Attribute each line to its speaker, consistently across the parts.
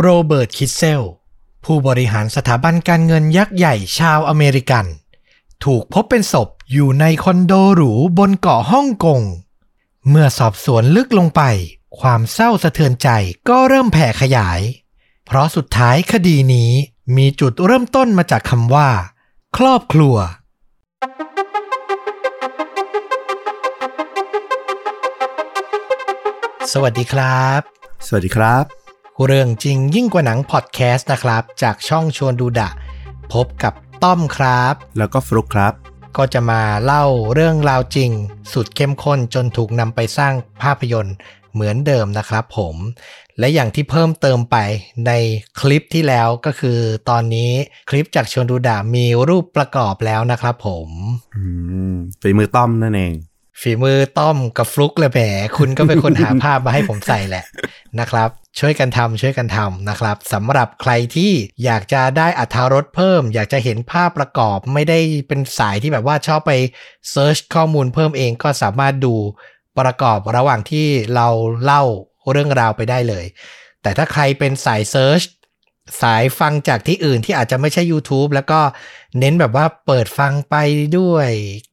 Speaker 1: โรเบิร์ตคิสเซล ผู้บริหารสถาบันการเงินยักษ์ใหญ่ชาวอเมริกัน ถูกพบเป็นศพอยู่ในคอนโดหรูบนเกาะฮ่องกง เมื่อสอบสวนลึกลงไป ความเศร้าสะเทือนใจก็เริ่มแผ่ขยาย เพราะสุดท้ายคดีนี้มีจุดเริ่มต้นมาจากคำว่า ครอบครัวสวัสดีครับ
Speaker 2: สวัสดีครับ
Speaker 1: เรื่องจริงยิ่งกว่าหนังพอดแคสต์นะครับ จากช่องชวนดูดะ พบกับต้อมครับ
Speaker 2: แล้วก็ฟลุกครับ
Speaker 1: ก็จะมาเล่าเรื่องราวจริง สุดเข้มข้นจนถูกนำไปสร้างภาพยนตร์เหมือนเดิมนะครับผม และอย่างที่เพิ่มเติมไปในคลิปที่แล้วก็คือตอนนี้คลิปจากชวนดูดะมีรูปประกอบแล้วนะครับผม
Speaker 2: อืฝีมือต้อมนั่นเอง
Speaker 1: ฝีมือต้อมกับฟลุกเลยแหมคุณก็เป็นคนหาภาพมาให้ผมใส่แหละนะครับ ช่วยกันทำช่วยกันทำนะครับสำหรับใครที่อยากจะได้อรรถรสเพิ่ม อยากจะเห็นภาพประกอบไม่ได้เป็นสายที่แบบว่าชอบไป search ข้อมูลเพิ่มเองก็สามารถดูประกอบระหว่างที่เราเล่าเรื่องราวไปได้เลย แต่ถ้าใครเป็นสาย search สายฟังจากที่อื่นที่อาจจะไม่ใช่ YouTube แล้วก็เน้นแบบว่าเปิดฟังไปด้วย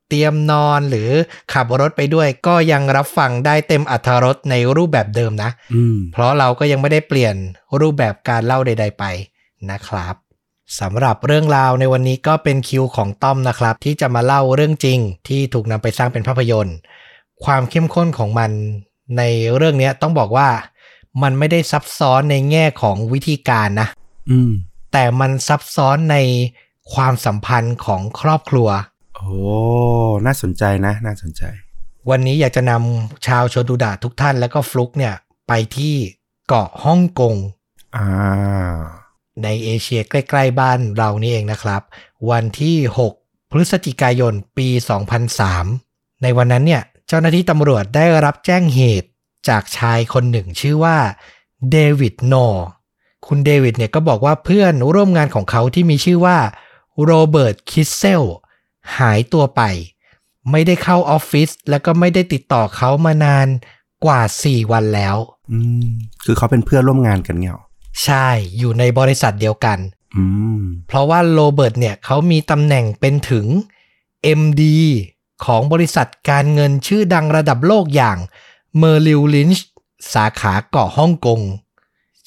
Speaker 1: เตรียมนอนหรือขับรถไปด้วย ก็ยังรับฟังได้เต็มอัธรสในรูปแบบเดิมนะ
Speaker 2: อืม
Speaker 1: เพราะเราก็ยังไม่ได้เปลี่ยนรูปแบบการเล่าใด ๆ ไปนะครับสำหรับเรื่องราวในวันนี้ก็เป็นคิวของต้อมนะครับ ที่จะมาเล่าเรื่องจริงที่ถูกนำไปสร้างเป็นภาพยนตร์ ความเข้มข้นของมันในเรื่องนี้ต้องบอกว่ามันไม่ได้ซับซ้อนในแง่ของวิธีการนะ
Speaker 2: อืม
Speaker 1: แต่มันซับซ้อนในความสัมพันธ์ของครอบครัว
Speaker 2: โอ้ น่าสนใจนะ น่าสนใจ
Speaker 1: วันนี้อยากจะนำชาวโชดูดะทุกท่านแล้วก็ฟลุกเนี่ย ไปที่เกาะฮ่องกง
Speaker 2: อ่า
Speaker 1: ในเอเชียใกล้ๆบ้านเรานี่เองนะครับ วันที่ 6 พฤศจิกายนปี 2003 ในวันนั้นเนี่ย เจ้าหน้าที่ตำรวจได้รับแจ้งเหตุจากชายคนหนึ่งชื่อว่าเดวิดโนร์ คุณเดวิดเนี่ยก็บอกว่าเพื่อนร่วมงานของเขาที่มีชื่อว่าโรเบิร์ตคิสเซลหายตัวไป ไม่ได้เข้าออฟฟิศแล้วก็ไม่ได้ติดต่อเขามานานกว่า 4 วันแล้ว
Speaker 2: อืมคือเขาเป็นเพื่อนร่วมงานกันเนาะ
Speaker 1: ใช่อยู่ในบริษัทเดียวกัน
Speaker 2: อืม
Speaker 1: เพราะว่าโรเบิร์ตเนี่ยเขามีตำแหน่งเป็นถึง MD ของบริษัทการเงินชื่อดังระดับโลกอย่าง Merrill Lynch สาขาเกาะฮ่องกง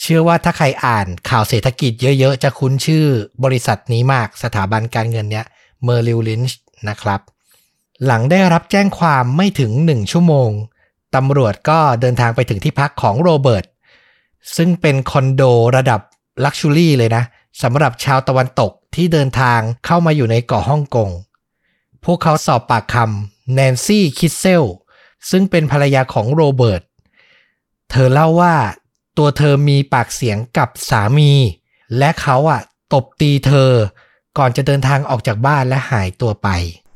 Speaker 1: เชื่อว่าถ้าใครอ่านข่าวเศรษฐกิจเยอะๆ จะคุ้นชื่อบริษัทนี้มากสถาบันการเงินเนี้ย Merrill Lynch นะครับ หลังได้รับแจ้งความไม่ถึง 1 ชั่วโมง ตำรวจก็เดินทางไปถึงที่พักของโรเบิร์ตซึ่งเป็นคอนโดระดับลักชูรี่เลยนะสำหรับชาวตะวันตกที่เดินทางเข้ามาอยู่ในเกาะฮ่องกง พวกเขาสอบปากคำแนนซี่คิสเซลซึ่งเป็นภรรยาของโรเบิร์ต เธอเล่าว่า ตัวเธอมีปากเสียงกับสามี และเขาอะ ตบตีเธอ ก่อนจะเดินทางออกจากบ้านและหายตัวไป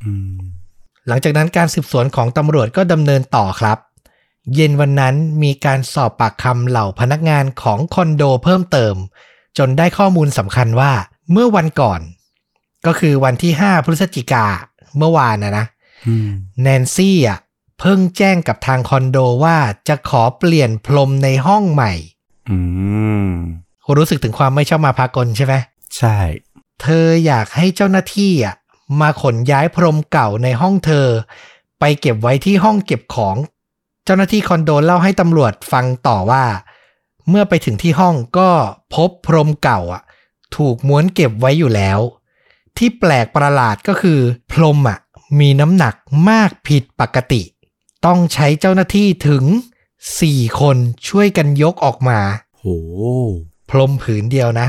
Speaker 2: อืม
Speaker 1: หลังจากนั้นการสืบสวนของตำรวจก็ดำเนินต่อครับ เย็นวันนั้นมีการสอบปากคำเหล่าพนักงานของคอนโดเพิ่มเติม จนได้ข้อมูลสำคัญว่าเมื่อวันก่อน ก็คือวันที่ 5 พฤศจิกาเมื่อวานนะนะ
Speaker 2: อืม
Speaker 1: แนนซี่อะ เพิ่งแจ้งกับทางคอนโดว่าจะขอเปลี่ยนพรมในห้องใหม่
Speaker 2: อืม
Speaker 1: รู้สึกถึงความไม่ชอบมาพากลใช่ไหม
Speaker 2: ใช่
Speaker 1: เธออยากให้เจ้าหน้าที่อะมาขนย้ายพรมเก่าในห้องเธอ ไปเก็บไว้ที่ห้องเก็บของ เจ้าหน้าที่คอนโดเล่าให้ตำรวจฟังต่อว่า เมื่อไปถึงที่ห้องก็พบพรมเก่าอะ ถูกม้วนเก็บไว้อยู่แล้ว ที่แปลกประหลาดก็คือ พรมอะมีน้ำหนักมากผิดปกติ ต้องใช้เจ้าหน้าที่ถึง 4 คนช่วยกันยกออกมา
Speaker 2: โห
Speaker 1: พรมผืนเดียวนะ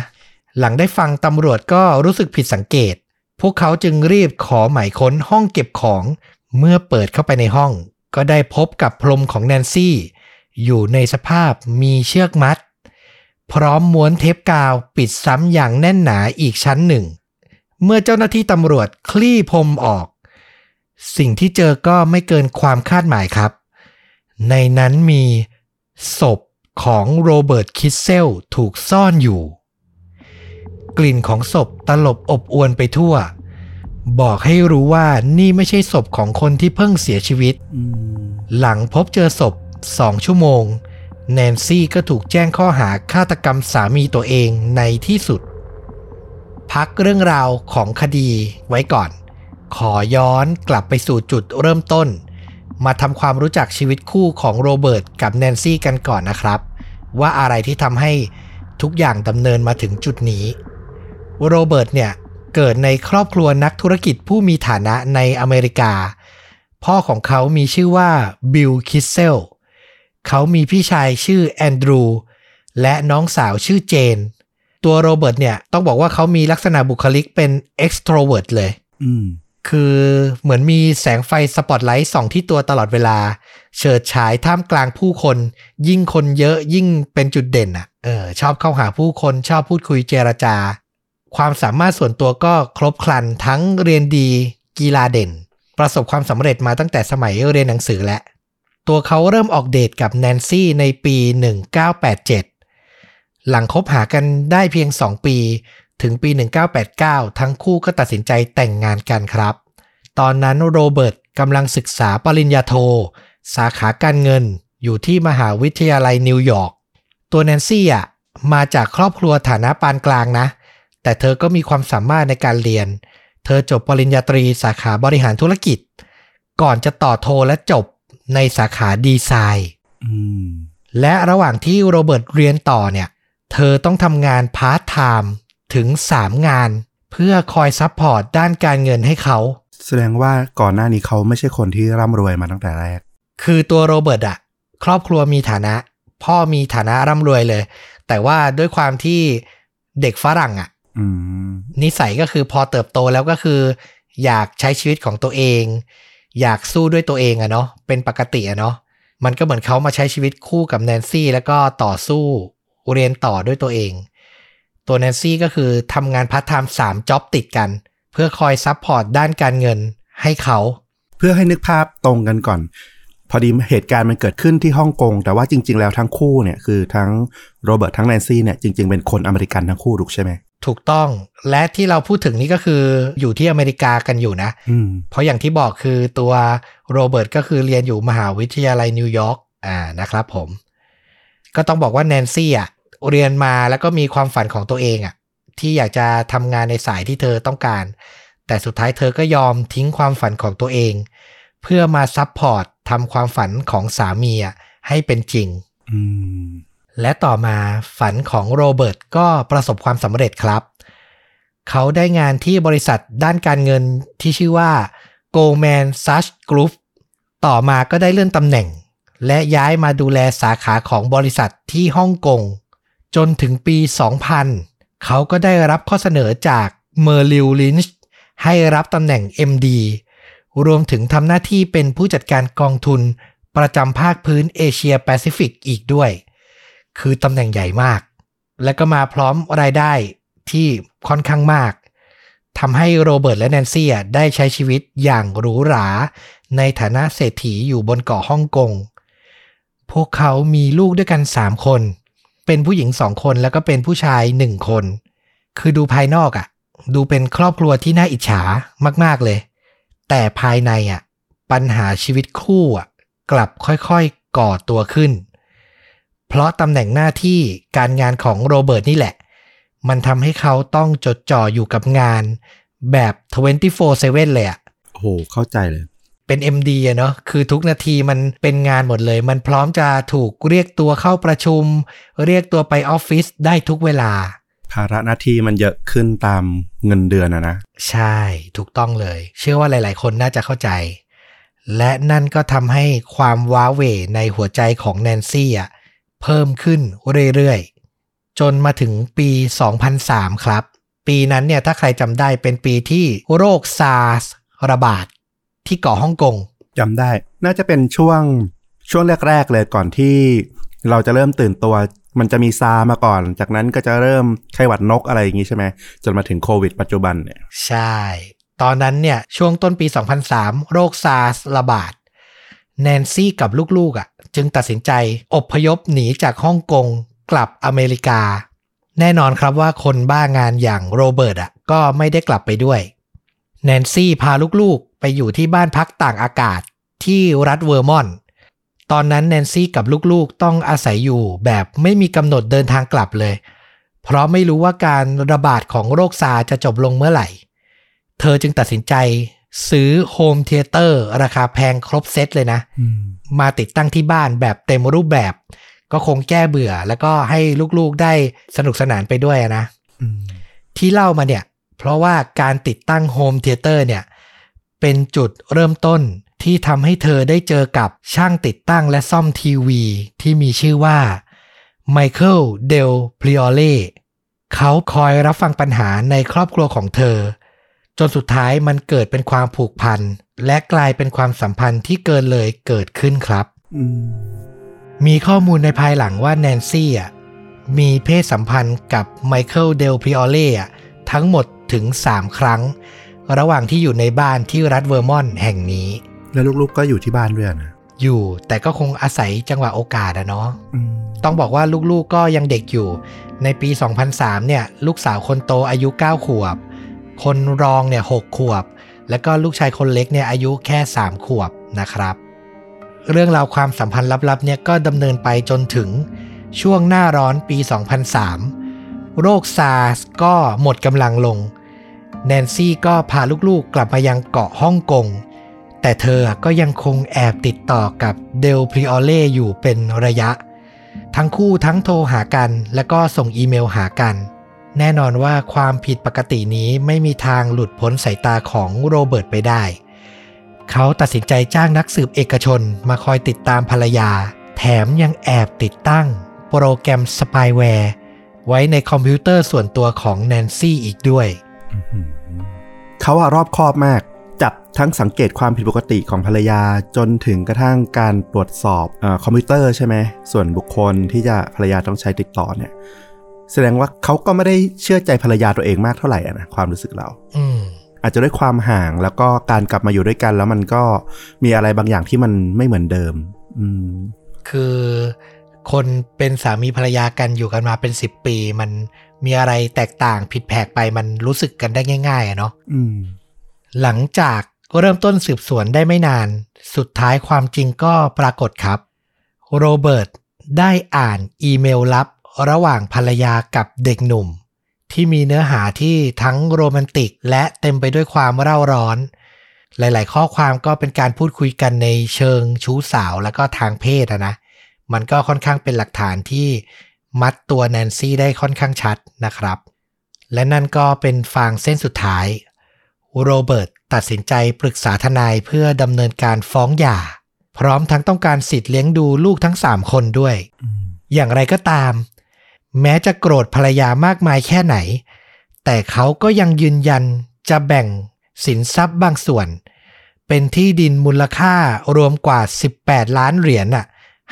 Speaker 1: หลังได้ฟังตำรวจก็รู้สึกผิดสังเกต พวกเขาจึงรีบขอหมายค้นห้องเก็บของ เมื่อเปิดเข้าไปในห้อง ก็ได้พบกับพรมของแนนซี่ อยู่ในสภาพมีเชือกมัด พร้อมม้วนเทปกาวปิดซ้ำอย่างแน่นหนาอีกชั้นหนึ่ง เมื่อเจ้าหน้าที่ตำรวจคลี่พรมออก สิ่งที่เจอก็ไม่เกินความคาดหมายครับ ในนั้นมีศพของโรเบิร์ตคิสเซลถูกซ่อนอยู่ กลิ่นของศพตลบอบอวนไปทั่ว บอกให้รู้ว่านี่ไม่ใช่ศพของคนที่เพิ่งเสียชีวิต หลังพบเจอศพสองชั่วโมง แนนซี่ก็ถูกแจ้งข้อหาฆาตกรรมสามีตัวเองในที่สุด พักเรื่องราวของคดีไว้ก่อน ขอย้อนกลับไปสู่จุดเริ่มต้น มาทำความรู้จักชีวิตคู่ของโรเบิร์ตกับแนนซี่กันก่อนนะครับ ว่าอะไรที่ทำให้ทุกอย่างดำเนินมาถึงจุดนี้ โรเบิร์ตเนี่ยเกิดในครอบครัวนักธุรกิจผู้มีฐานะในอเมริกา พ่อของเขามีชื่อว่าบิลคิสเซลเขามีพี่ชายชื่อแอนดรูและน้องสาวชื่อเจน ตัวโรเบิร์ตเนี่ยต้องบอกว่าเขามีลักษณะบุคลิกเป็น extrovert เลย
Speaker 2: อืม
Speaker 1: คือเหมือนมีแสงไฟสปอตไลท์ส่องที่ตัวตลอดเวลา เฉิดฉายท่ามกลางผู้คน ยิ่งคนเยอะยิ่งเป็นจุดเด่นอะเออชอบเข้าหาผู้คนชอบพูดคุยเจรจา ความสามารถส่วนตัวก็ครบครันทั้งเรียนดีกีฬาเด่น ประสบความสำเร็จมาตั้งแต่สมัยเรียนหนังสือและ ตัวเขาเริ่มออกเดทกับแนนซี่ในปี 1987 หลังคบหากันได้เพียง 2 ปี ถึงปี 1989 ทั้งคู่ก็ตัดสินใจแต่งงานกันครับ ตอนนั้นโรเบิร์ตกำลังศึกษาปริญญาโท สาขาการเงินอยู่ที่มหาวิทยาลัยนิวยอร์ก ตัวแนนซี่อะมาจากครอบครัวฐานะปานกลางนะ แต่เธอก็มีความสามารถในการเรียน เธอจบปริญญาตรีสาขาบริหารธุรกิจ ก่อนจะต่อโทและจบในสาขาดีไซน์
Speaker 2: อืม
Speaker 1: และระหว่างที่โรเบิร์ตเรียนต่อเนี่ย เธอต้องทำงานพาร์ทไทม์ ถึง 3 งาน เพื่อคอย support ด้านการเงินให้เขา
Speaker 2: แสดงว่าก่อนหน้านี้เขาไม่ใช่คนที่ร่ำรวยมาตั้งแต่แรก
Speaker 1: คือตัวโรเบิร์ตอะครอบครัวมีฐานะ พ่อมีฐานะร่ำรวยเลย แต่ว่าด้วยความที่เด็กฝรั่งอะ
Speaker 2: อืม
Speaker 1: นิสัยก็คือพอเติบโตแล้วก็คือ อยากใช้ชีวิตของตัวเอง อยากสู้ด้วยตัวเองอะเนาะเป็นปกติอะเนาะมันก็เหมือนเขามาใช้ชีวิตคู่กับแนนซี่ แล้วก็ต่อสู้เรียนต่อด้วยตัวเอง ตัวแนนซี่ก็คือทำงานพาร์ทไทม์สาม job ติดกัน เพื่อคอย support ด้านการเงินให้เขา
Speaker 2: เพื่อให้นึกภาพตรงกันก่อน พอดีเหตุการณ์มันเกิดขึ้นที่ฮ่องกง แต่ว่าจริง ๆ แล้วทั้งคู่เนี่ยคือทั้งโรเบิร์ตทั้งแนนซี่เนี่ยจริง ๆ เป็นคนอเมริกันทั้งคู่ถูกใช่ไหม
Speaker 1: ถูกต้องและที่เราพูดถึงนี่ก็คืออยู่ที่อเมริกากันอยู่นะ
Speaker 2: อืม
Speaker 1: เพราะอย่างที่บอกคือตัวโรเบิร์ตก็คือเรียนอยู่มหาวิทยาลัยนิวยอร์กอ่านะครับผม ก็ต้องบอกว่าแนนซี่อะ เรียนมาแล้วก็มีความฝันของตัวเองอะที่อยากจะทำงานในสายที่เธอต้องการ แต่สุดท้ายเธอก็ยอมทิ้งความฝันของตัวเอง เพื่อมา support ทำความฝันของสามีอะให้เป็นจริง
Speaker 2: อืม
Speaker 1: และต่อมาฝันของโรเบิร์ตก็ประสบความสำเร็จครับ เขาได้งานที่บริษัทด้านการเงินที่ชื่อว่า Goldman Sachs Group ต่อมาก็ได้เลื่อนตำแหน่ง และย้ายมาดูแลสาขาของบริษัทที่ฮ่องกง จนถึงปี 2000 เขาก็ได้รับข้อเสนอจาก Merrill Lynch ให้รับตำแหน่ง MD รวมถึงทำหน้าที่เป็นผู้จัดการกองทุนประจำภาคพื้นเอเชียแปซิฟิกอีกด้วย คือตำแหน่งใหญ่มาก และก็มาพร้อมรายได้ที่ค่อนข้างมากทำให้โรเบิร์ตและแนนซี่ได้ใช้ชีวิตอย่างหรูหรา ในฐานะเศรษฐีอยู่บนเกาะฮ่องกง พวกเขามีลูกด้วยกัน 3 คน เป็นผู้หญิงสองคนแล้วก็เป็นผู้ชายหนึ่งคน คือดูภายนอกอะ ดูเป็นครอบครัวที่น่าอิจฉามาก ๆเลย แต่ภายในอะ ปัญหาชีวิตคู่อะ กลับค่อยๆก่อตัวขึ้น เพราะตำแหน่งหน้าที่การงานของโรเบิร์ตนี่แหละ มันทำให้เขาต้องจดจ่ออยู่กับงานแบบ 24/7 เลยอะ
Speaker 2: โอ้โหเข้าใจเลย
Speaker 1: เป็น MD อะเนาะคือทุกนาทีมันเป็นงานหมดเลย มันพร้อมจะถูกเรียกตัวเข้าประชุม เรียกตัวไปออฟฟิศได้ทุกเวลา
Speaker 2: ภาระหน้าที่มันเยอะขึ้นตามเงินเดือนอะนะ
Speaker 1: ใช่ถูกต้องเลย เชื่อว่าหลาย ๆ คนน่าจะเข้าใจ และนั่นก็ทำให้ความว้าเหวในหัวใจของแนนซี่อะเพิ่มขึ้นเรื่อยๆ จนมาถึงปี 2003 ครับ ปีนั้นเนี่ยถ้าใครจำได้เป็นปีที่โรคซาร์สระบาด ที่เกาะฮ่องกง
Speaker 2: จำได้ น่าจะเป็นช่วงช่วงแรก ๆ เลยก่อนที่เราจะเริ่มตื่นตัว มันจะมีซามาก่อน จากนั้นก็จะเริ่มไข้หวัดนกอะไรอย่างงี้ใช่ไหมจนมาถึงโควิดปัจจุบันเนี่ย
Speaker 1: ใช่ ตอนนั้นเนี่ยช่วงต้นปี 2003 โรคซาร์สระบาดแนนซี่กับลูกๆอะ จึงตัดสินใจอพยพหนีจากฮ่องกงกลับอเมริกา แน่นอนครับว่าคนบ้างานอย่างโรเบิร์ตอะก็ไม่ได้กลับไปด้วย แนนซี่พาลูกๆ ไปอยู่ที่บ้านพักตากอากาศที่รัฐเวอร์มอนต์ตอนนั้นแนนซี่กับลูกๆต้องอาศัยอยู่แบบไม่มีกำหนดเดินทางกลับเลย เพราะไม่รู้ว่าการระบาดของโรคซาร์สจะจบลงเมื่อไหร่ เธอจึงตัดสินใจซื้อ home theater ราคาแพงครบเซตเลยนะ
Speaker 2: อืม
Speaker 1: มาติดตั้งที่บ้านแบบเต็มรูปแบบ ก็คงแก้เบื่อแล้วก็ให้ลูกๆได้สนุกสนานไปด้วยอะนะ
Speaker 2: อืม
Speaker 1: ที่เล่ามาเนี่ย เพราะว่าการติดตั้ง home theater เนี่ยเป็นจุดเริ่มต้นที่ทำให้เธอได้เจอกับช่างติดตั้งและซ่อมทีวี ที่มีชื่อว่าไมเคิลเดลพริออเล่เขาคอยรับฟังปัญหาในครอบครัวของเธอ จนสุดท้ายมันเกิดเป็นความผูกพัน และกลายเป็นความสัมพันธ์ที่เกินเลยเกิดขึ้นครับ
Speaker 2: อืม
Speaker 1: มีข้อมูลในภายหลังว่าแนนซี่อะมีเพศสัมพันธ์กับไมเคิลเดลพริออเล่อะทั้งหมด ถึง 3 ครั้ง ระหว่างที่อยู่ในบ้านที่รัฐเวอร์มอนต์แห่งนี้
Speaker 2: แล้วลูกๆก็อยู่ที่บ้านด้วยนะ
Speaker 1: อยู่แต่ก็คงอาศัยจังหวะโอกาสอะเนาะ
Speaker 2: อืม
Speaker 1: ต้องบอกว่าลูกๆก็ยังเด็กอยู่ ในปี 2003 เนี่ย ลูกสาวคนโตอายุ 9 ขวบ คนรองเนี่ย 6 ขวบ แล้วก็ลูกชายคนเล็กเนี่ยอายุแค่ 3 ขวบนะครับ เรื่องราวความสัมพันธ์ลับๆเนี่ยก็ดำเนินไปจนถึงช่วงหน้าร้อนปี 2003 โรคซาร์สก็หมดกำลังลง แนนซี่ก็พาลูกๆกลับมายังเกาะฮ่องกง แต่เธอก็ยังคงแอบติดต่อกับเดลพริออเล่อยู่เป็นระยะ ทั้งคู่ทั้งโทรหากัน แล้วก็ส่งอีเมลหากัน แน่นอนว่าความผิดปกตินี้ไม่มีทางหลุดพ้นสายตาของโรเบิร์ตไปได้ เขาตัดสินใจจ้างนักสืบเอกชนมาคอยติดตามภรรยา แถมยังแอบติดตั้ง โปรแกรมสปายแวร์ไว้ในคอมพิวเตอร์ส่วนตัวของแนนซี่อีกด้วย
Speaker 2: เขาอะรอบคอบมาก จับทั้งสังเกตความผิดปกติของภรรยาจนถึงกระทั่งการตรวจสอบเออคอมพิวเตอร์ใช่ไหม ส่วนบุคคลที่จะภรรยาต้องใช้ติดต่อเนี่ย แสดงว่าเขาก็ไม่ได้เชื่อใจภรรยาตัวเองมากเท่าไหร่อะนะความรู้สึกเรา
Speaker 1: อืม
Speaker 2: อาจจะด้วยความห่างแล้วก็การกลับมาอยู่ด้วยกันแล้วมันก็มีอะไรบางอย่างที่มันไม่เหมือนเดิม อืม
Speaker 1: คือคนเป็นสามีภรรยากันอยู่กันมาเป็น10ปีมัน มีอะไรแตกต่างผิดแผกไปมันรู้สึกกันได้ง่ายๆอะเนาะ
Speaker 2: อืม
Speaker 1: หลังจากเริ่มต้นสืบสวนได้ไม่นาน สุดท้ายความจริงก็ปรากฏครับ โรเบิร์ตได้อ่านอีเมลลับระหว่างภรรยากับเด็กหนุ่ม ที่มีเนื้อหาที่ทั้งโรแมนติก และเต็มไปด้วยความเร่าร้อน หลาย ๆ ข้อความก็เป็นการพูดคุยกันในเชิงชู้สาวและก็ทางเพศอะนะ มันก็ค่อนข้างเป็นหลักฐานที่ มัดตัวแนนซี่ได้ค่อนข้างชัดนะครับ และนั่นก็เป็นฟางเส้นสุดท้าย โรเบิร์ตตัดสินใจปรึกษาทนายเพื่อดำเนินการฟ้องหย่า พร้อมทั้งต้องการสิทธิ์เลี้ยงดูลูกทั้ง3คนด้วย
Speaker 2: อ
Speaker 1: ย่างไรก็ตาม แม้จะโกรธภรรยามากมายแค่ไหน แต่เขาก็ยังยืนยันจะแบ่งสินทรัพย์บางส่วน เป็นที่ดินมูลค่ารวมกว่า 18 ล้านเหรียญน่ะ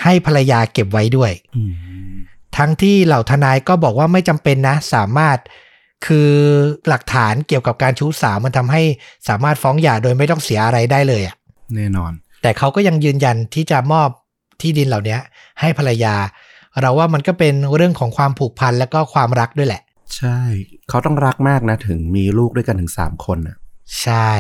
Speaker 1: ให้ภรรยาเก็บไว้ด้วย ทั้งที่เหล่าทนายก็บอกว่าไม่จำเป็นนะ สามารถคือหลักฐานเกี่ยวกับการชู้สาวมันทำให้สามารถฟ้องหย่าโดยไม่ต้องเสียอะไรได้เลยอะ
Speaker 2: แน่นอน
Speaker 1: แต่เขาก็ยังยืนยันที่จะมอบที่ดินเหล่านี้ให้ภรรยา เราว่ามันก็เป็นเรื่องของความผูกพันและก็ความรักด้วยแหละ
Speaker 2: ใช่ เขาต้องรักมากนะถึงมีลูกด้วยกันถึงสามคนอะ
Speaker 1: ใช่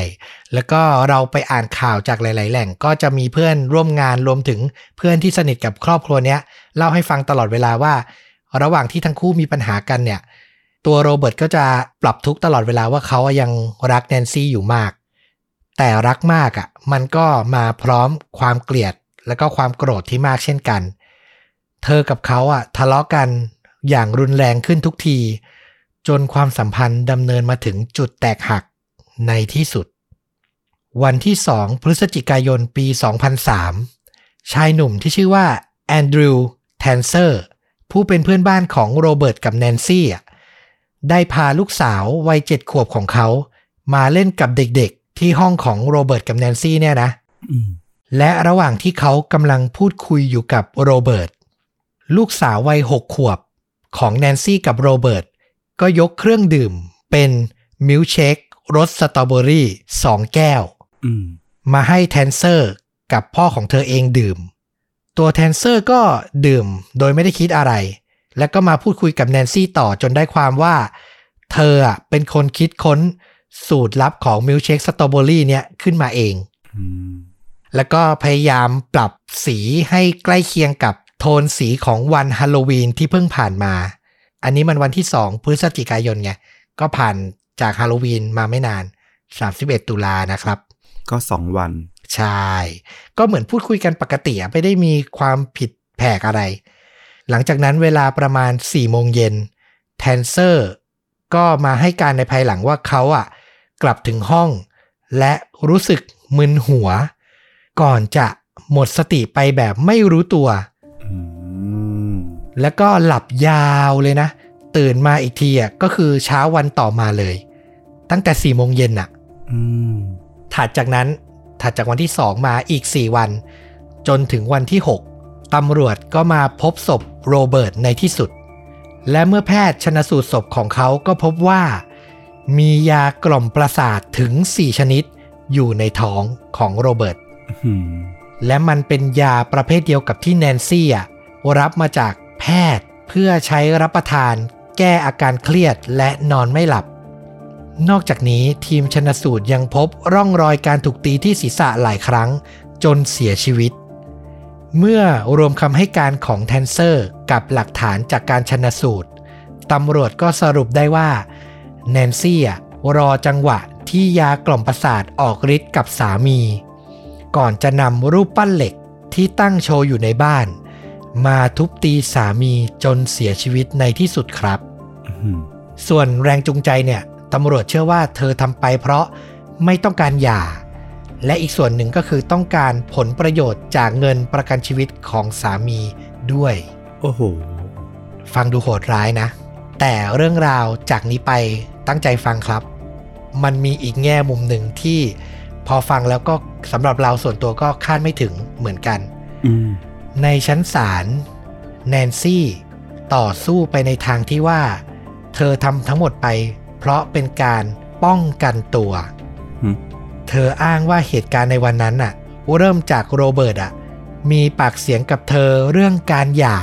Speaker 1: แล้วก็เราไปอ่านข่าวจากหลาย ๆ แหล่งก็จะมีเพื่อนร่วมงานรวมถึงเพื่อนที่สนิทกับครอบครัวเนี้ยเล่าให้ฟังตลอดเวลาว่า ระหว่างที่ทั้งคู่มีปัญหากันเนี่ย ตัวโรเบิร์ตก็จะปรับทุกตลอดเวลาว่าเขายังรักแนนซี่อยู่มาก แต่รักมากอะ่ะ มันก็มาพร้อมความเกลียด แล้วก็ความโกรธที่มากเช่นกัน เธอกับเขาอะทะเลาะกันอย่างรุนแรงขึ้นทุกที จนความสัมพันธ์ดำเนินมาถึงจุดแตกหัก ในที่สุด วันที่ 2 พฤศจิกายนปี 2003 ชายหนุ่มที่ชื่อว่าแอนดรูว์แทนเซอร์ผู้เป็นเพื่อนบ้านของโรเบิร์ตกับแนนซี่อะได้พาลูกสาววัยเจ็ดขวบของเขา มาเล่นกับเด็กๆ ที่ห้องของโรเบิร์ตกับแนนซี่เนี่ยนะ
Speaker 2: อืม
Speaker 1: และระหว่างที่เขากำลังพูดคุยอยู่กับโรเบิร์ตลูกสาววัยหกขวบของแนนซี่กับโรเบิร์ตก็ยกเครื่องดื่มเป็นมิลค์เชค รสสตรอเบอรี่สองแก้ว
Speaker 2: อืม
Speaker 1: มาให้แทนเซอร์กับพ่อของเธอเองดื่ม ตัวแทนเซอร์ก็ดื่มโดยไม่ได้คิดอะไร แล้วก็มาพูดคุยกับแนนซี่ต่อจนได้ความว่า เธออะเป็นคนคิดค้นสูตรลับของมิลค์เชคสตรอเบอรี่เนี่ยขึ้นมาเอง
Speaker 2: อืม
Speaker 1: แล้วก็พยายามปรับสีให้ใกล้เคียงกับโทนสีของวันฮาโลวีนที่เพิ่งผ่านมา อันนี้มันวันที่2พฤศจิกายนไง ก็ผ่าน จากฮาโลวีนมาไม่นาน 31 ตุลานะครับ
Speaker 2: ก็สองวัน
Speaker 1: ใช่ ก็เหมือนพูดคุยกันปกติอะไม่ได้มีความผิดแผกอะไร หลังจากนั้นเวลาประมาณ4โมงเย็นแทนเซอร์ก็มาให้การในภายหลังว่าเขาอะกลับถึงห้อง และรู้สึกมึนหัว ก่อนจะหมดสติไปแบบไม่รู้ตัว
Speaker 2: อืม
Speaker 1: แล้วก็หลับยาวเลยนะ ตื่นมาอีกทีอะก็คือเช้าวันต่อมาเลย ตั้งแต่4โมงเย็นอะ
Speaker 2: อืม
Speaker 1: ถัดจากนั้นถัดจากวันที่2มาอีก4วัน จนถึงวันที่6ตำรวจก็มาพบศพโรเบิร์ตในที่สุด และเมื่อแพทย์ชนสูตรศพของเขาก็พบว่า มียากล่อมประสาทถึง4ชนิดอยู่ในท้องของโรเบิร์ต
Speaker 2: อืม
Speaker 1: และมันเป็นยาประเภทเดียวกับที่แนนซี่อะรับมาจากแพทย์เพื่อใช้รับประทาน แก้อาการเครียดและนอนไม่หลับ นอกจากนี้ทีมชนสูตรยังพบร่องรอยการถูกตีที่ศีรษะหลายครั้ง จนเสียชีวิต เมื่อรวมคำให้การของแทนเซอร์กับหลักฐานจากการชนสูตรตำรวจก็สรุปได้ว่า แนนซี่อะรอจังหวะที่ยากล่อมประสาทออกฤทธิ์กับสามี ก่อนจะนำรูปปั้นเหล็กที่ตั้งโชว์อยู่ในบ้าน มาทุบตีสามีจนเสียชีวิตในที่สุดครับ
Speaker 2: อืม
Speaker 1: ส่วนแรงจูงใจเนี่ย ตำรวจเชื่อว่าเธอทำไปเพราะไม่ต้องการหย่า และอีกส่วนหนึ่งก็คือต้องการผลประโยชน์จากเงินประกันชีวิตของสามีด้วย
Speaker 2: โอ้โห
Speaker 1: ฟังดูโหดร้ายนะ แต่เรื่องราวจากนี้ไปตั้งใจฟังครับ มันมีอีกแง่มุมหนึ่งที่พอฟังแล้วก็สำหรับเราส่วนตัวก็คาดไม่ถึงเหมือนกัน
Speaker 2: อืม
Speaker 1: ในชั้นศาลแนนซี่ต่อสู้ไปในทางที่ว่า เธอทำทั้งหมดไป เพราะเป็นการป้องกันตัว
Speaker 2: หืม
Speaker 1: เธออ้างว่าเหตุการณ์ในวันนั้นน่ะ เริ่มจากโรเบิร์ตอะ มีปากเสียงกับเธอเรื่องการหย่า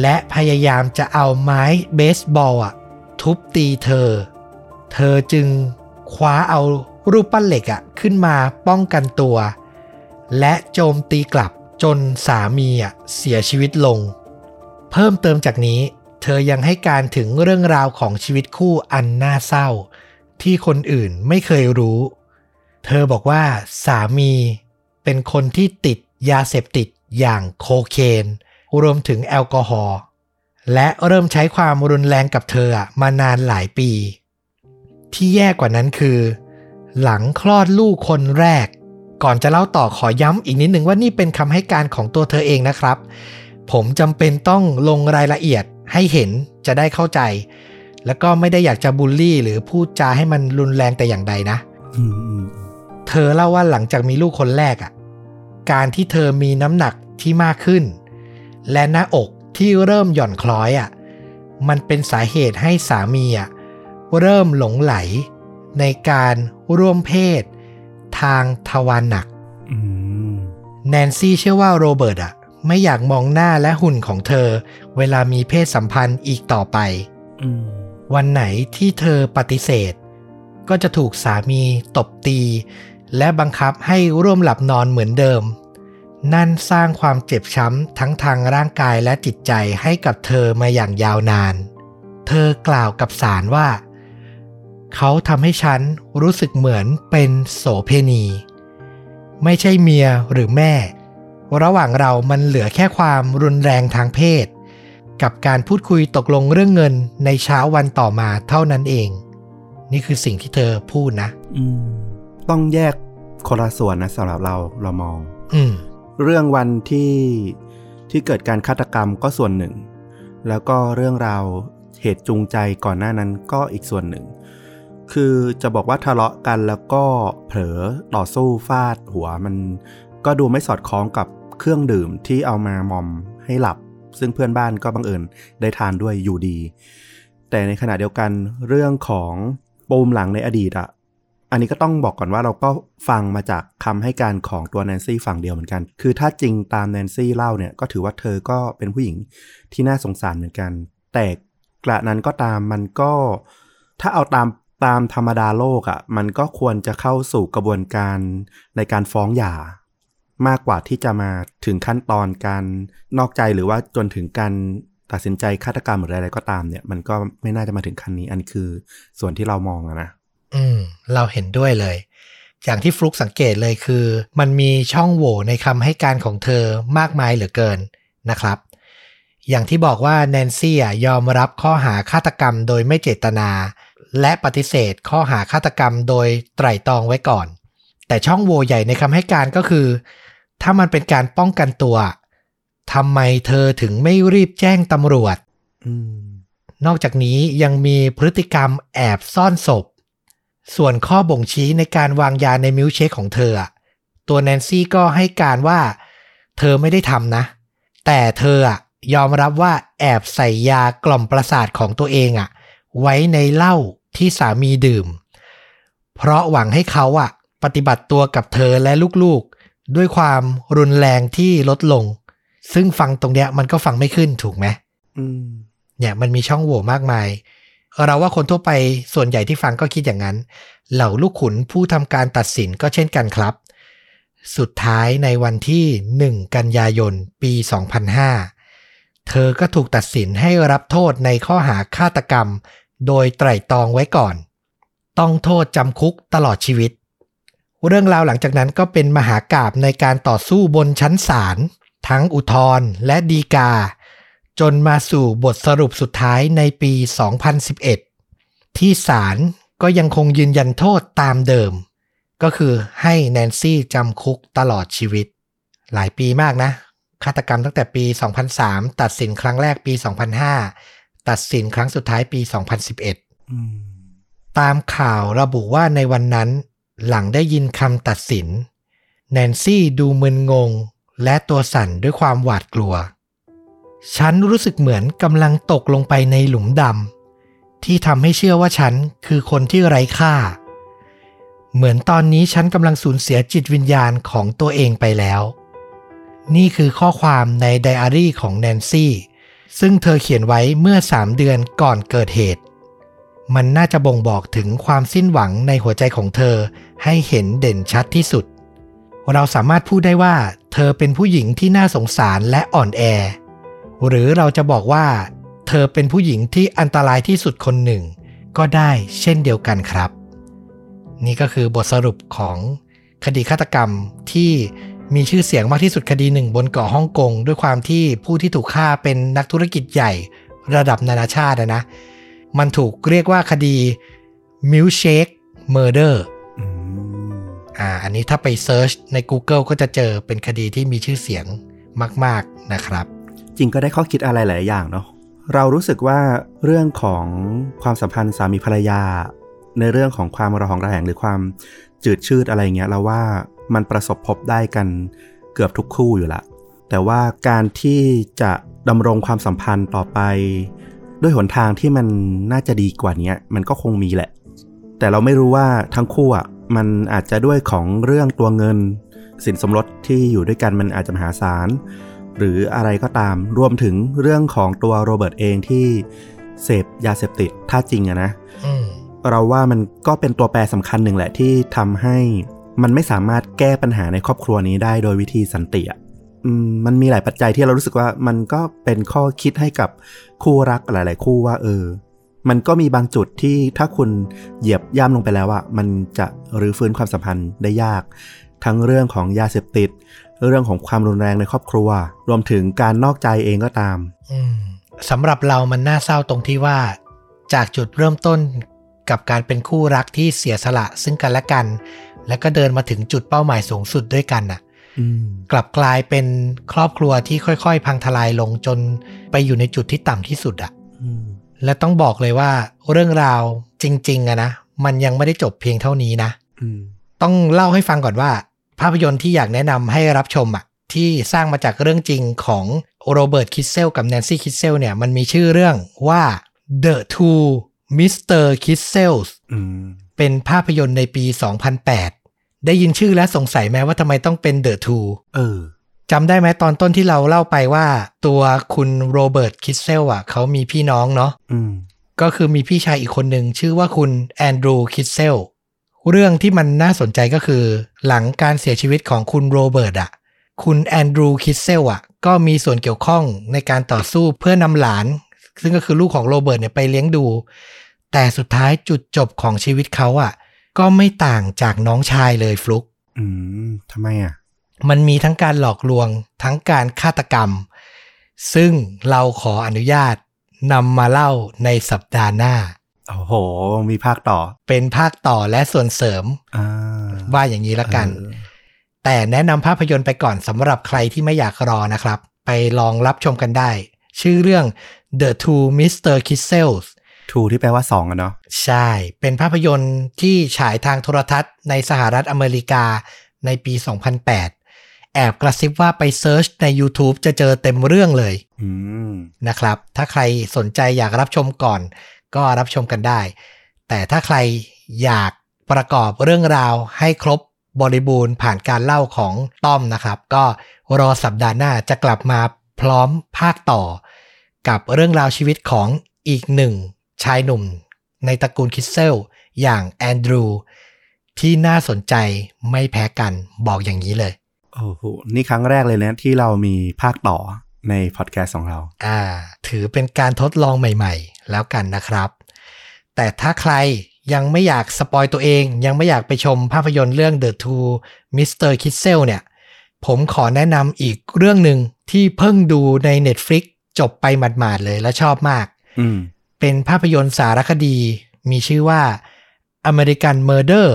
Speaker 1: และพยายามจะเอาไม้เบสบอลอะ ทุบตีเธอ เธอจึงคว้าเอารูปปั้นเหล็กอะ ขึ้นมาป้องกันตัว และโจมตีกลับจนสามีอะเสียชีวิตลง เพิ่มเติมจากนี้ เธอยังให้การถึงเรื่องราวของชีวิตคู่อันน่าเศร้า ที่คนอื่นไม่เคยรู้ เธอบอกว่าสามีเป็นคนที่ติดยาเสพติดอย่างโคเคน รวมถึงแอลกอฮอล์และเริ่มใช้ความรุนแรงกับเธอมานานหลายปี ที่แย่กว่านั้นคือ หลังคลอดลูกคนแรก ก่อนจะเล่าต่อขอย้ำอีกนิดหนึ่งว่านี่เป็นคำให้การของตัวเธอเองนะครับ ผมจำเป็นต้องลงรายละเอียด ให้เห็นจะได้เข้าใจ แล้วก็ไม่ได้อยากจะบูลลี่ หรือพูดจาให้มันรุนแรงแต่อย่างใดนะ
Speaker 2: อืมอืม
Speaker 1: เธอเล่าว่าหลังจากมีลูกคนแรกอะ่ะ การที่เธอมีน้ำหนักที่มากขึ้น และหน้าอกที่เริ่มหย่อนคล้อยอะ่ะ มันเป็นสาเหตุให้สามีอะ่ะเริ่มหลงไหล ในการร่วมเพศ ทางทวารหนัก
Speaker 2: อืม
Speaker 1: แนนซี่เชื่อว่าโรเบิร์ตอะ ไม่อยากมองหน้าและหุ่นของเธอ เวลามีเพศสัมพันธ์อีกต่อไป
Speaker 2: อืม
Speaker 1: วันไหนที่เธอปฏิเสธ ก็จะถูกสามีตบตี และบังคับให้ร่วมหลับนอนเหมือนเดิม นั่นสร้างความเจ็บช้ำทั้งทางร่างกายและจิตใจให้กับเธอมาอย่างยาวนาน เธอกล่าวกับศาลว่า เขาทำให้ฉันรู้สึกเหมือนเป็นโสเพณี ไม่ใช่เมียหรือแม่ ระหว่างเรามันเหลือแค่ความรุนแรงทางเพศ กับการพูดคุยตกลงเรื่องเงินในเช้าวันต่อมาเท่านั้นเอง นี่คือสิ่งที่เธอพูดนะ
Speaker 2: อืมต้องแยกคนละส่วนนะสำหรับเราเรามอง
Speaker 1: อืม
Speaker 2: เรื่องวันที่ที่เกิดการฆาตกรรมก็ส่วนหนึ่ง แล้วก็เรื่องราวเหตุจูงใจก่อนหน้านั้นก็อีกส่วนหนึ่ง คือจะบอกว่าทะเลาะกันแล้วก็เผลอต่อสู้ฟาดหัวมันก็ดูไม่สอดคล้องกับ เครื่องดื่มที่เอามามอมให้หลับ ซึ่งเพื่อนบ้านก็บังเอิญได้ทานด้วยอยู่ดี แต่ในขณะเดียวกันเรื่องของปูมหลังในอดีตอะอันนี้ก็ต้องบอกก่อนว่าเราก็ฟังมาจากคำให้การของตัวแนนซี่ฝั่งเดียวเหมือนกัน คือถ้าจริงตามแนนซี่เล่าเนี่ยก็ถือว่าเธอก็เป็นผู้หญิงที่น่าสงสารเหมือนกัน แต่กระนั้นก็ตามมันก็ถ้าเอาตามตามธรรมดาโลกอะ่ะมันก็ควรจะเข้าสู่กระบวนการในการฟ้องหย่า มากกว่าที่จะมาถึงขั้นตอนการนอกใจหรือว่าจนถึงการตัดสินใจฆาตกรรมหรืออะไรก็ตามเนี่ย มันก็ไม่น่าจะมาถึงขั้นนี้ อันนี้คือส่วนที่เรามองนะ
Speaker 1: อืม เราเห็นด้วยเลย อย่างที่ฟลุกสังเกตเลยคือ มันมีช่องโหว่ในคำให้การของเธอมากมายเหลือเกินนะครับ อย่างที่บอกว่าแนนซี่อะยอมรับข้อหาฆาตกรรมโดยไม่เจตนา และปฏิเสธข้อหาฆาตกรรมโดยไตร่ตรองไว้ก่อน แต่ช่องโหว่ใหญ่ในคำให้การก็คือ ถ้ามันเป็นการป้องกันตัวทำไมเธอถึงไม่รีบแจ้งตำรวจ
Speaker 2: อืม
Speaker 1: นอกจากนี้ยังมีพฤติกรรมแอบซ่อนศพ ส่วนข้อบ่งชี้ในการวางยาในมิลค์เชคของเธออะตัวแนนซี่ก็ให้การว่า เธอไม่ได้ทำนะ แต่เธออะยอมรับว่าแอบใส่ยากล่อมประสาทของตัวเองอะไว้ในเหล้าที่สามีดื่ม เพราะหวังให้เขาอะปฏิบัติตัวกับเธอและลูกๆ ด้วยความรุนแรงที่ลดลง ซึ่งฟังตรงเนี้ยมันก็ฟังไม่ขึ้นถูกไหม
Speaker 2: อืม
Speaker 1: เนี่ยมันมีช่องโหว่มากมาย เราว่าคนทั่วไปส่วนใหญ่ที่ฟังก็คิดอย่างนั้น เหล่าลูกขุนผู้ทำการตัดสินก็เช่นกันครับ สุดท้ายในวันที่ 1 กันยายน ปี 2005 เธอก็ถูกตัดสินให้รับโทษในข้อหาฆาตกรรม โดยไตร่ตรองไว้ก่อน ต้องโทษจำคุกตลอดชีวิต เรื่องราวหลังจากนั้นก็เป็นมหากาบในการต่อสู้บนชั้นศาลทั้งอุทธรณ์และดีกา จนมาสู่บทสรุปสุดท้ายในปี 2011 ที่ศาลก็ยังคงยืนยันโทษตามเดิม ก็คือให้แนนซี่จำคุกตลอดชีวิต หลายปีมากนะ ฆาตกรรมตั้งแต่ปี 2003 ตัดสินครั้งแรกปี 2005 ตัดสินครั้งสุดท้ายปี 2011
Speaker 2: อืม
Speaker 1: ตามข่าวระบุว่าในวันนั้น หลังได้ยินคำตัดสิน แนนซี่ดูมึนงง และตัวสั่นด้วยความหวาดกลัว ฉันรู้สึกเหมือนกำลังตกลงไปในหลุมดำที่ทำให้เชื่อว่าฉันคือคนที่ไร้ค่า เหมือนตอนนี้ฉันกำลังสูญเสียจิตวิญญาณของตัวเองไปแล้ว นี่คือข้อความในไดอารี่ของแนนซี่ ซึ่งเธอเขียนไว้เมื่อสามเดือนก่อนเกิดเหตุ มันน่าจะบ่งบอกถึงความสิ้นหวังในหัวใจของเธอ ให้เห็นเด่นชัดที่สุด เราสามารถพูดได้ว่า เธอเป็นผู้หญิงที่น่าสงสารและอ่อนแอ หรือเราจะบอกว่า เธอเป็นผู้หญิงที่อันตรายที่สุดคนหนึ่ง ก็ได้เช่นเดียวกันครับ นี่ก็คือบทสรุปของคดีฆาตกรรมที่มีชื่อเสียงมากที่สุดคดีหนึ่งบนเกาะฮ่องกงด้วยความที่ผู้ที่ถูกฆ่าเป็นนักธุรกิจใหญ่ระดับนานาชาตินะ มันถูกเรียกว่าคดี Milkshake Murder
Speaker 2: อืม
Speaker 1: อ่าอันนี้ถ้าไปเซิร์ชใน Google ก็จะเจอเป็นคดีที่มีชื่อเสียงมาก ๆนะครับ
Speaker 2: จริงก็ได้ข้อคิดอะไรหลายอย่างเนาะเรารู้สึกว่าเรื่องของความสัมพันธ์สามีภรรยา ในเรื่องของความระหองระแหงหรือความจืดชืดอะไรเงี้ยเราว่ามันประสบพบได้กันเกือบทุกคู่อยู่ละแต่ว่าการที่จะดำรงความสัมพันธ์ต่อไป ด้วยหนทางที่มันน่าจะดีกว่านี้มันก็คงมีแหละ แต่เราไม่รู้ว่าทั้งคู่อะมันอาจจะด้วยของเรื่องตัวเงิน สินสมรสที่อยู่ด้วยกันมันอาจจะมหาศาลหรืออะไรก็ตามรวมถึงเรื่องของตัวโรเบิร์ตเองที่เสพยาเสพติดถ้าจริงอะนะ
Speaker 1: อืม
Speaker 2: เราว่ามันก็เป็นตัวแปรสำคัญหนึ่งแหละที่ทำให้มันไม่สามารถแก้ปัญหาในครอบครัวนี้ได้โดยวิธีสันติอะอื มันมีหลายปัจจัยที่เรารู้สึกว่ามันก็เป็นข้อคิดให้กับคู่รักหลาย ๆ คู่ว่า เออ มันก็มีบางจุดที่ถ้าคุณเหยียบย่ำลงไปแล้วอะมันจะรื้อฟื้นความสัมพันธ์ได้ยาก ทั้งเรื่องของยาเสพติด เรื่องของความรุนแรงในครอบครัว รวมถึงการนอกใจเองก็ตาม
Speaker 1: สำหรับเรามันน่าเศร้าตรงที่ว่า จากจุดเริ่มต้นกับการเป็นคู่รักที่เสียสละซึ่งกันและกัน แล้วก็เดินมาถึงจุดเป้าหมายสูงสุดด้วยกันน่ะ กลับกลายเป็นครอบครัวที่ค่อย ๆ พังทลายลงจนไปอยู่ในจุดที่ต่ำที่สุดอะ
Speaker 2: อืม
Speaker 1: และต้องบอกเลยว่าเรื่องราวจริงๆอะนะ มันยังไม่ได้จบเพียงเท่านี้นะ
Speaker 2: อืม
Speaker 1: ต้องเล่าให้ฟังก่อนว่า ภาพยนตร์ที่อยากแนะนำให้รับชมอะที่สร้างมาจากเรื่องจริงของโรเบิร์ตคิสเซลกับแนนซี่คิสเซลเนี่ยมันมีชื่อเรื่องว่า The Two Mr. Kissels
Speaker 2: อืม
Speaker 1: เป็นภาพยนตร์ในปี 2008 ได้ยินชื่อและสงสัยไหมว่าทำไมต้องเป็น The Two
Speaker 2: เออ
Speaker 1: จำได้ไหมตอนต้นที่เราเล่าไปว่า ตัวคุณโรเบิร์ตคิสเซลอะเขามีพี่น้องเนาะ
Speaker 2: อืม
Speaker 1: ก็คือมีพี่ชายอีกคนหนึ่งชื่อว่าคุณแอนดรูคิสเซลเรื่องที่มันน่าสนใจก็คือ หลังการเสียชีวิตของคุณโรเบิร์ตอะคุณแอนดรูคิสเซลอะ ก็มีส่วนเกี่ยวข้องในการต่อสู้เพื่อนำหลาน ซึ่งก็คือลูกของโรเบิร์ตเนี่ยไปเลี้ยงดู แต่สุดท้ายจุดจบของชีวิตเขาอะ ก็ไม่ต่างจากน้องชายเลยฟลุก
Speaker 2: อืมทำไมอะ
Speaker 1: มันมีทั้งการหลอกลวงทั้งการฆาตกรรม ซึ่งเราขออนุญาตนำมาเล่าในสัปดาห์หน้า
Speaker 2: โอ้โห มีภาคต่อ
Speaker 1: เป็นภาคต่อและส่วนเสริม
Speaker 2: อ่า
Speaker 1: ว่าอย่างนี้ละกัน
Speaker 2: เออ
Speaker 1: แต่แนะนำภาพยนตร์ไปก่อนสำหรับใครที่ไม่อยากรอนะครับ ไปลองรับชมกันได้ ชื่อเรื่อง The Two Mr. Kissels
Speaker 2: ทูที่แปลว่าสองอะเนาะ
Speaker 1: ใช่ เป็นภาพยนตร์ที่ฉายทางโทรทัศน์ในสหรัฐอเมริกาในปี 2008 แอบกระซิบว่าไปเซิร์ชใน YouTube จะเจอเต็มเรื่องเลย
Speaker 2: อืม
Speaker 1: นะครับ ถ้าใครสนใจอยากรับชมก่อน ก็รับชมกันได้ แต่ถ้าใครอยากประกอบเรื่องราวให้ครบบริบูรณ์ผ่านการเล่าของต้อมนะครับ ก็รอสัปดาห์หน้าจะกลับมาพร้อมภาคต่อ กับเรื่องราวชีวิตของอีกหนึ่ง ชายหนุ่มในตระกูลคิสเซลอย่างแอนดรู ที่น่าสนใจไม่แพ้กันบอกอย่างนี้เลย
Speaker 2: โอ้โห นี่ครั้งแรกเลยนะที่เรามีภาคต่อในพอดแคสต์ของเรา
Speaker 1: อ่า ถือเป็นการทดลองใหม่ๆ แล้วกันนะครับ แต่ถ้าใครยังไม่อยาก spoil ตัวเอง ยังไม่อยากไปชมภาพยนตร์เรื่อง The Two Mr. Kissel เนี่ย ผมขอแนะนำอีกเรื่องหนึ่งที่เพิ่งดูใน Netflix จบไปหมาดๆเลยและชอบมาก
Speaker 2: อืม
Speaker 1: เป็นภาพยนตร์สารคดี มีชื่อว่า American Murder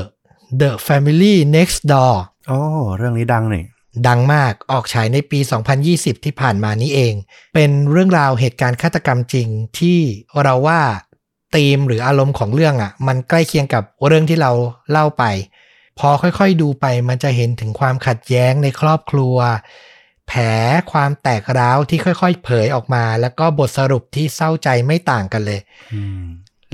Speaker 1: The Family Next Door
Speaker 2: โอ้เรื่องนี้ดังนี่
Speaker 1: ดังมากออกฉายในปี 2020 ที่ผ่านมานี้เอง เป็นเรื่องราวเหตุการณ์ฆาตกรรมจริงที่เราว่าธีมหรืออารมณ์ของเรื่องอะ่ะ มันใกล้เคียงกับเรื่องที่เราเล่าไป พอค่อยๆดูไปมันจะเห็นถึงความขัดแย้งในครอบครัว แผลความแตกร้าวที่ค่อยๆ เผยออกมา แล้วก็บทสรุปที่เศร้าใจไม่ต่างกันเลย
Speaker 2: อืม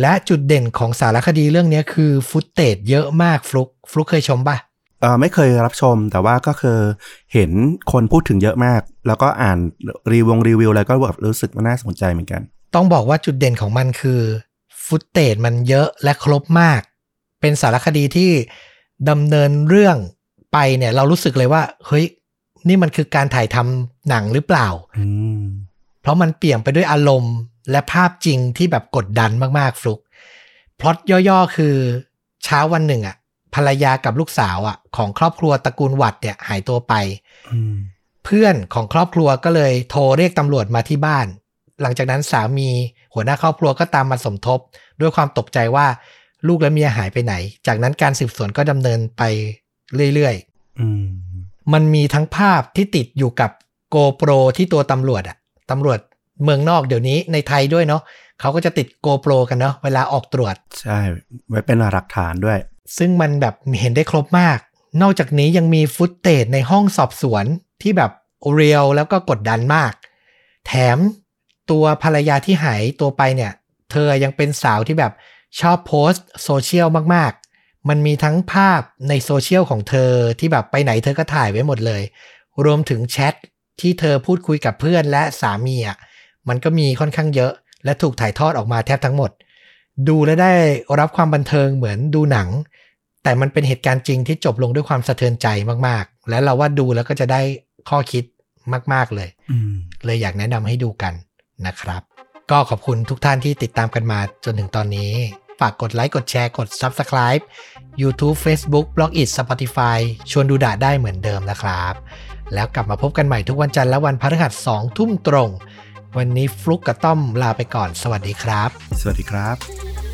Speaker 1: และจุดเด่นของสารคดีเรื่องนี้คือ footage เยอะมากฟลุกฟลุกเคยชมปะ
Speaker 2: เออไม่เคยรับชมแต่ว่าก็คือเห็นคนพูดถึงเยอะมาก แล้วก็อ่านรีวิวรีวิวอะไรก็แบบรู้สึกว่าน่าสนใจเหมือนกัน
Speaker 1: ต้องบอกว่าจุดเด่นของมันคือ footage มันเยอะและครบมาก เป็นสารคดีที่ดำเนินเรื่องไปเนี่ยเรารู้สึกเลยว่า เฮ้ย นี่มันคือการถ่ายทำหนังหรือเปล่า
Speaker 2: อืม
Speaker 1: เพราะมันเปี่ยมไปด้วยอารมณ์และภาพจริงที่แบบกดดันมากๆฟลุกพล็อตย่อๆ คือเช้าวันหนึ่งอะภรรยากับลูกสาวอะของครอบครัวตระกูลวัดเนี่ยหายตัวไป
Speaker 2: อืม
Speaker 1: เพื่อนของครอบครัวก็เลยโทรเรียกตำรวจมาที่บ้าน หลังจากนั้นสามีหัวหน้าครอบครัวก็ตามมาสมทบ ด้วยความตกใจว่าลูกและเมียหายไปไหน จากนั้นการสืบสวนก็ดำเนินไปเรื่อย
Speaker 2: อืม
Speaker 1: ๆ มันมีทั้งภาพที่ติดอยู่กับโกโปรที่ตัวตำรวจอะตำรวจเมืองนอกเดี๋ยวนี้ในไทยด้วยเนาะเขาก็จะติดโกโปรกันเนาะเวลาออกตรวจ
Speaker 2: ใช่ ไว้เป็นหลักฐานด้วย
Speaker 1: ซึ่งมันแบบเห็นได้ครบมาก นอกจากนี้ยังมีฟุตเตจในห้องสอบสวนที่แบบเรียลแล้วก็กดดันมาก แถมตัวภรรยาที่หายตัวไปเนี่ย เธอยังเป็นสาวที่แบบชอบโพสต์โซเชียลมากๆ มันมีทั้งภาพในโซเชียลของเธอที่แบบไปไหนเธอก็ถ่ายไว้หมดเลย รวมถึงแชทที่เธอพูดคุยกับเพื่อนและสามีอะมันก็มีค่อนข้างเยอะ และถูกถ่ายทอดออกมาแทบทั้งหมด ดูและได้รับความบันเทิงเหมือนดูหนัง แต่มันเป็นเหตุการณ์จริงที่จบลงด้วยความสะเทือนใจมากๆ และเราว่าดูแล้วก็จะได้ข้อคิดมาก ๆเลย
Speaker 2: อืม
Speaker 1: เลยอยากแนะนำให้ดูกันนะครับ ก็ขอบคุณทุกท่านที่ติดตามกันมาจนถึงตอนนี้ ฝากกดไลค์กดแชร์กด Subscribe YouTube Facebook b l o g i t Spotify ชวนดูด่าได้เหมือนเดิมนะครับ แล้วกลับมาพบกันใหม่ทุกวันจันทร์และวันพฤหัส2ทุ่มตรง วันนี้ฟลุกกับต้อมลาไปก่อน สวัสดีครับ
Speaker 2: สวัสดีครับ